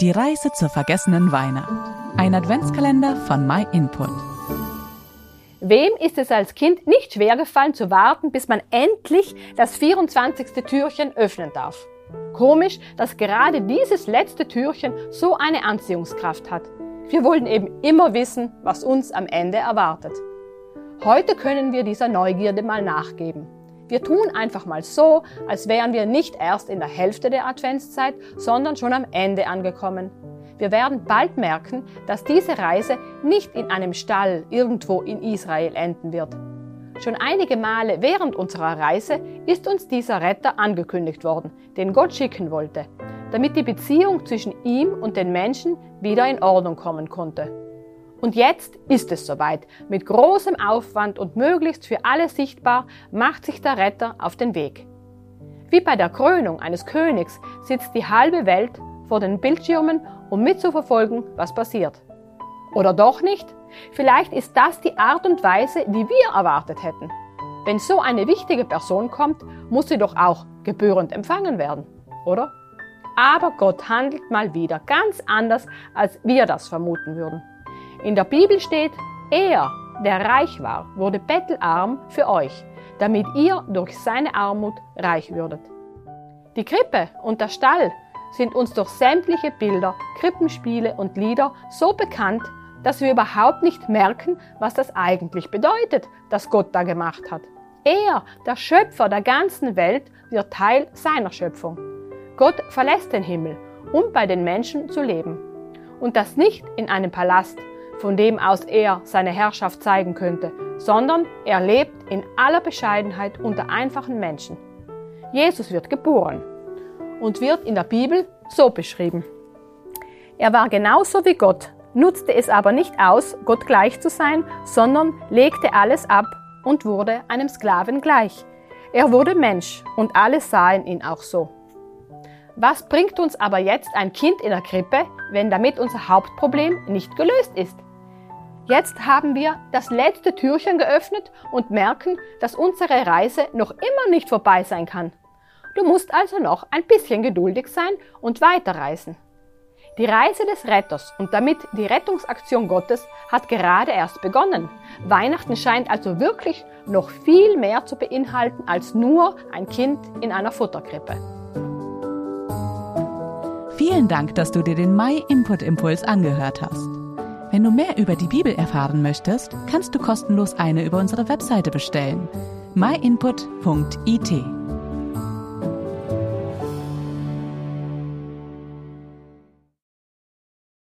Die Reise zur vergessenen Weihnacht. Ein Adventskalender von MyInput. Wem ist es als Kind nicht schwer gefallen zu warten, bis man endlich das 24. Türchen öffnen darf? Komisch, dass gerade dieses letzte Türchen so eine Anziehungskraft hat. Wir wollen eben immer wissen, was uns am Ende erwartet. Heute können wir dieser Neugierde mal nachgeben. Wir tun einfach mal so, als wären wir nicht erst in der Hälfte der Adventszeit, sondern schon am Ende angekommen. Wir werden bald merken, dass diese Reise nicht in einem Stall irgendwo in Israel enden wird. Schon einige Male während unserer Reise ist uns dieser Retter angekündigt worden, den Gott schicken wollte, damit die Beziehung zwischen ihm und den Menschen wieder in Ordnung kommen konnte. Und jetzt ist es soweit. Mit großem Aufwand und möglichst für alle sichtbar macht sich der Retter auf den Weg. Wie bei der Krönung eines Königs sitzt die halbe Welt vor den Bildschirmen, um mitzuverfolgen, was passiert. Oder doch nicht? Vielleicht ist das die Art und Weise, die wir erwartet hätten. Wenn so eine wichtige Person kommt, muss sie doch auch gebührend empfangen werden, oder? Aber Gott handelt mal wieder ganz anders, als wir das vermuten würden. In der Bibel steht, er, der reich war, wurde bettelarm für euch, damit ihr durch seine Armut reich würdet. Die Krippe und der Stall sind uns durch sämtliche Bilder, Krippenspiele und Lieder so bekannt, dass wir überhaupt nicht merken, was das eigentlich bedeutet, dass Gott da gemacht hat. Er, der Schöpfer der ganzen Welt, wird Teil seiner Schöpfung. Gott verlässt den Himmel, um bei den Menschen zu leben. Und das nicht in einem Palast, von dem aus er seine Herrschaft zeigen könnte, sondern er lebt in aller Bescheidenheit unter einfachen Menschen. Jesus wird geboren und wird in der Bibel so beschrieben. Er war genauso wie Gott, nutzte es aber nicht aus, Gott gleich zu sein, sondern legte alles ab und wurde einem Sklaven gleich. Er wurde Mensch und alle sahen ihn auch so. Was bringt uns aber jetzt ein Kind in der Krippe, wenn damit unser Hauptproblem nicht gelöst ist? Jetzt haben wir das letzte Türchen geöffnet und merken, dass unsere Reise noch immer nicht vorbei sein kann. Du musst also noch ein bisschen geduldig sein und weiterreisen. Die Reise des Retters und damit die Rettungsaktion Gottes hat gerade erst begonnen. Weihnachten scheint also wirklich noch viel mehr zu beinhalten als nur ein Kind in einer Futterkrippe. Vielen Dank, dass du dir den My Input Impuls angehört hast. Wenn du mehr über die Bibel erfahren möchtest, kannst du kostenlos eine über unsere Webseite bestellen. myinput.it